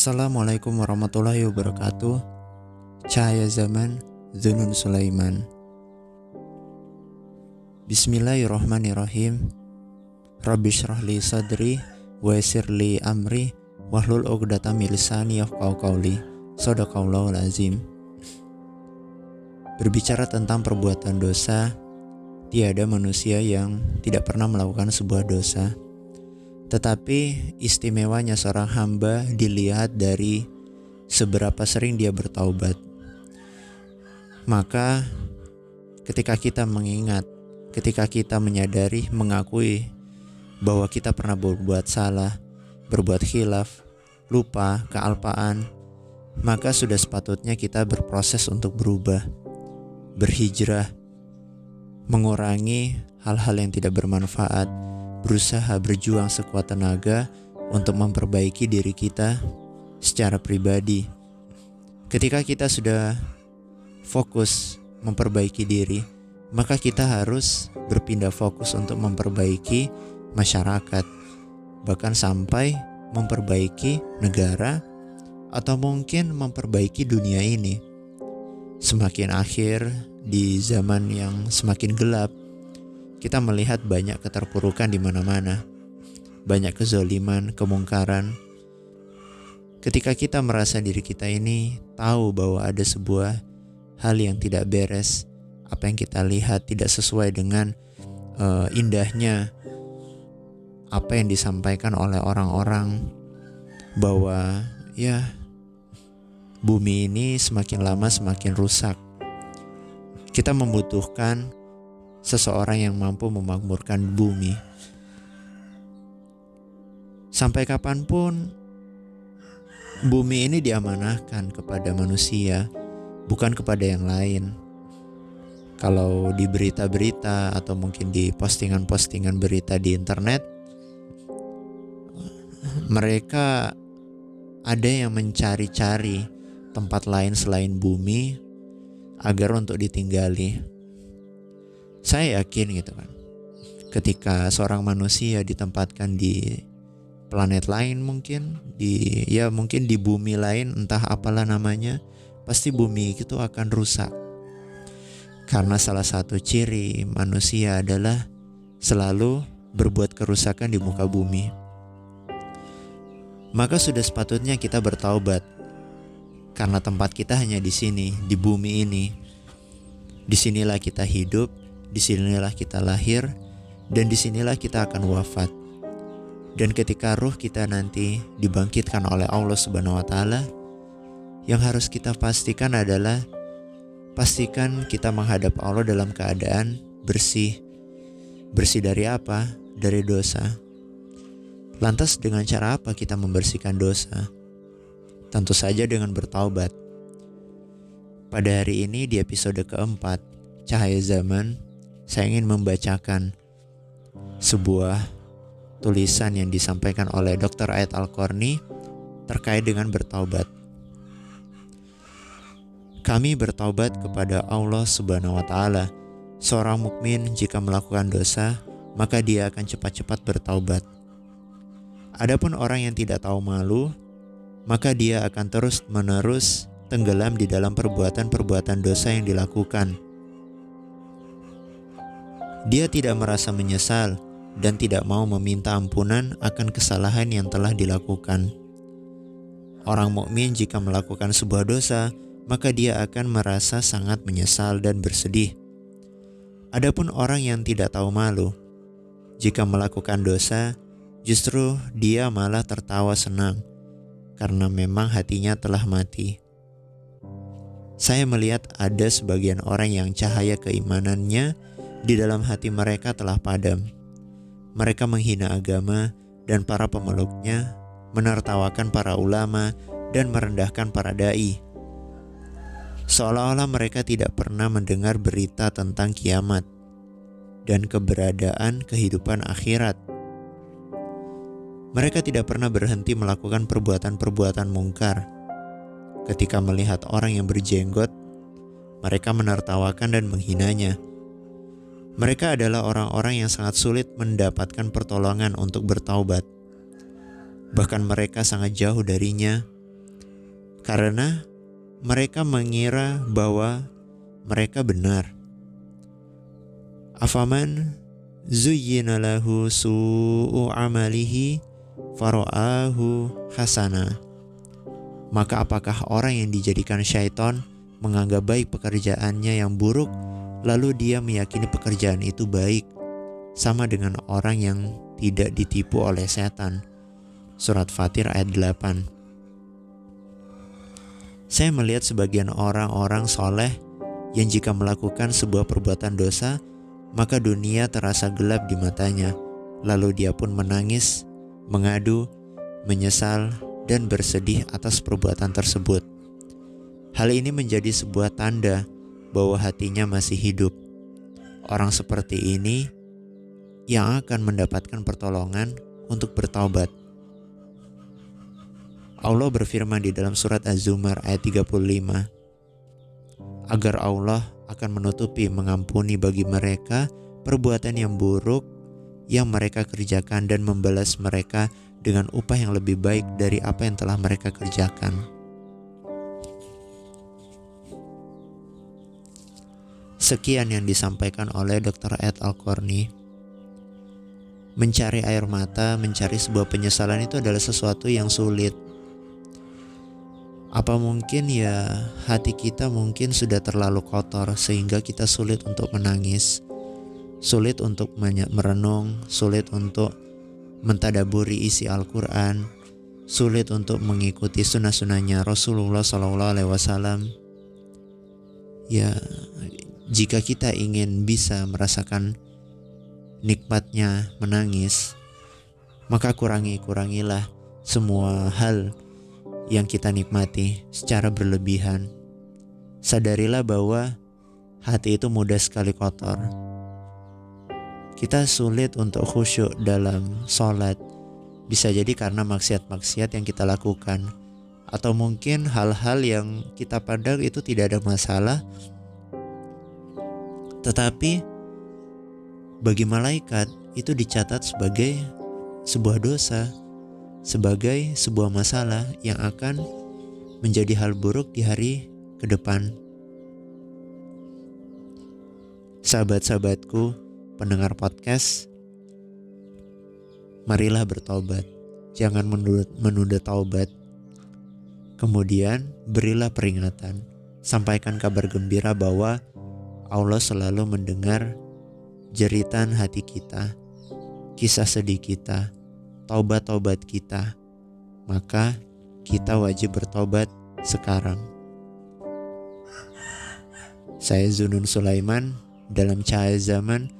Assalamualaikum warahmatullahi wabarakatuh. Cahaya Zaman Zunun Sulaiman. Bismillahirrahmanirrahim. Rabbi syrahli sadri Wa li amri Wahlul uqdata milisani yafqau qawli. Sadaqallahul azim. Berbicara tentang perbuatan dosa Tiada manusia yang tidak pernah melakukan sebuah dosa tetapi istimewanya seorang hamba dilihat dari seberapa sering dia bertaubat. Maka ketika kita mengingat, ketika kita menyadari, mengakui bahwa kita pernah berbuat salah, berbuat khilaf, lupa, kealpaan, maka sudah sepatutnya kita berproses untuk berubah, berhijrah, mengurangi hal-hal yang tidak bermanfaat, berusaha berjuang sekuat tenaga untuk memperbaiki diri kita secara pribadi. Ketika kita sudah fokus memperbaiki diri, maka kita harus berpindah fokus untuk memperbaiki masyarakat, bahkan sampai memperbaiki negara atau mungkin memperbaiki dunia ini. Semakin akhir di zaman yang semakin gelap, kita melihat banyak keterpurukan di mana-mana, banyak kezoliman, kemungkaran. Ketika kita merasa diri kita ini tahu bahwa ada sebuah hal yang tidak beres, apa yang kita lihat tidak sesuai dengan uh, indahnya apa yang disampaikan oleh orang-orang bahwa ya bumi ini semakin lama semakin rusak. Kita membutuhkan seseorang yang mampu memakmurkan bumi. Sampai kapan pun bumi ini diamanahkan kepada manusia, bukan kepada yang lain. Kalau di berita-berita atau mungkin di postingan-postingan berita di internet, mereka ada yang mencari-cari tempat lain selain bumi agar untuk ditinggali. Saya yakin gitu kan. Ketika seorang manusia ditempatkan di planet lain mungkin di ya mungkin di bumi lain entah apalah namanya, pasti bumi itu akan rusak. Karena salah satu ciri manusia adalah selalu berbuat kerusakan di muka bumi. Maka sudah sepatutnya kita bertaubat. Karena tempat kita hanya di sini, di bumi ini. Di sinilah kita hidup, di sinilah kita lahir, dan di sinilah kita akan wafat. Dan ketika ruh kita nanti dibangkitkan oleh Allah Subhanahu wa Ta'ala, yang harus kita pastikan adalah pastikan kita menghadap Allah dalam keadaan bersih. Bersih dari apa? Dari dosa. Lantas, dengan cara apa kita membersihkan dosa? Tentu saja dengan bertaubat. Pada hari ini, di episode keempat, Cahaya Zaman saya ingin membacakan sebuah tulisan yang disampaikan oleh Dr. Ayat Al-Qarni terkait dengan bertaubat. Kami bertaubat kepada Allah Subhanahu wa taala. Seorang mukmin jika melakukan dosa, maka dia akan cepat-cepat bertaubat. Adapun orang yang tidak tahu malu, maka dia akan terus-menerus tenggelam di dalam perbuatan-perbuatan dosa yang dilakukan dia tidak merasa menyesal dan tidak mau meminta ampunan akan kesalahan yang telah dilakukan. Orang mukmin jika melakukan sebuah dosa, maka dia akan merasa sangat menyesal dan bersedih. Adapun orang yang tidak tahu malu, jika melakukan dosa, justru dia malah tertawa senang karena memang hatinya telah mati. Saya melihat ada sebagian orang yang cahaya keimanannya di dalam hati mereka telah padam. Mereka menghina agama dan para pemeluknya, menertawakan para ulama dan merendahkan para dai. Seolah-olah mereka tidak pernah mendengar berita tentang kiamat dan keberadaan kehidupan akhirat. Mereka tidak pernah berhenti melakukan perbuatan-perbuatan mungkar. Ketika melihat orang yang berjenggot, mereka menertawakan dan menghinanya Mereka adalah orang-orang yang sangat sulit mendapatkan pertolongan untuk bertaubat. Bahkan mereka sangat jauh darinya karena mereka mengira bahwa mereka benar. Afaman zuyyina lahu su'u amalihi fara'ahu hasana. Maka apakah orang yang dijadikan syaitan menganggap baik pekerjaannya yang buruk lalu dia meyakini pekerjaan itu baik sama dengan orang yang tidak ditipu oleh setan. Surat Fatir ayat 8 Saya melihat sebagian orang-orang soleh yang jika melakukan sebuah perbuatan dosa maka dunia terasa gelap di matanya. Lalu dia pun menangis, mengadu, menyesal, dan bersedih atas perbuatan tersebut. Hal ini menjadi sebuah tanda bahwa hatinya masih hidup. Orang seperti ini yang akan mendapatkan pertolongan untuk bertaubat. Allah berfirman di dalam surat Az-Zumar ayat 35 agar Allah akan menutupi mengampuni bagi mereka perbuatan yang buruk yang mereka kerjakan dan membalas mereka dengan upah yang lebih baik dari apa yang telah mereka kerjakan. Sekian yang disampaikan oleh Dr. Ed Al-Korni. Mencari air mata, mencari sebuah penyesalan itu adalah sesuatu yang sulit apa mungkin ya hati kita mungkin sudah terlalu kotor sehingga kita sulit untuk menangis, sulit untuk merenung, sulit untuk mentadaburi isi Al-Quran, sulit untuk mengikuti sunnah-sunnahnya Rasulullah Sallallahu Alaihi Wasallam. Ya, jika kita ingin bisa merasakan nikmatnya menangis, maka kurangi-kurangilah semua hal yang kita nikmati secara berlebihan. Sadarilah bahwa hati itu mudah sekali kotor. Kita sulit untuk khusyuk dalam sholat, bisa jadi karena maksiat-maksiat yang kita lakukan, atau mungkin hal-hal yang kita pandang itu tidak ada masalah, tetapi bagi malaikat itu dicatat sebagai sebuah dosa sebagai sebuah masalah yang akan menjadi hal buruk di hari ke depan. Sahabat-sahabatku, pendengar podcast, marilah bertobat. Jangan menunda, menunda taubat. Kemudian berilah peringatan. Sampaikan kabar gembira bahwa Allah selalu mendengar jeritan hati kita, kisah sedih kita, taubat-taubat kita, maka kita wajib bertobat sekarang. Saya Zunun Sulaiman dalam Cahaya Zaman.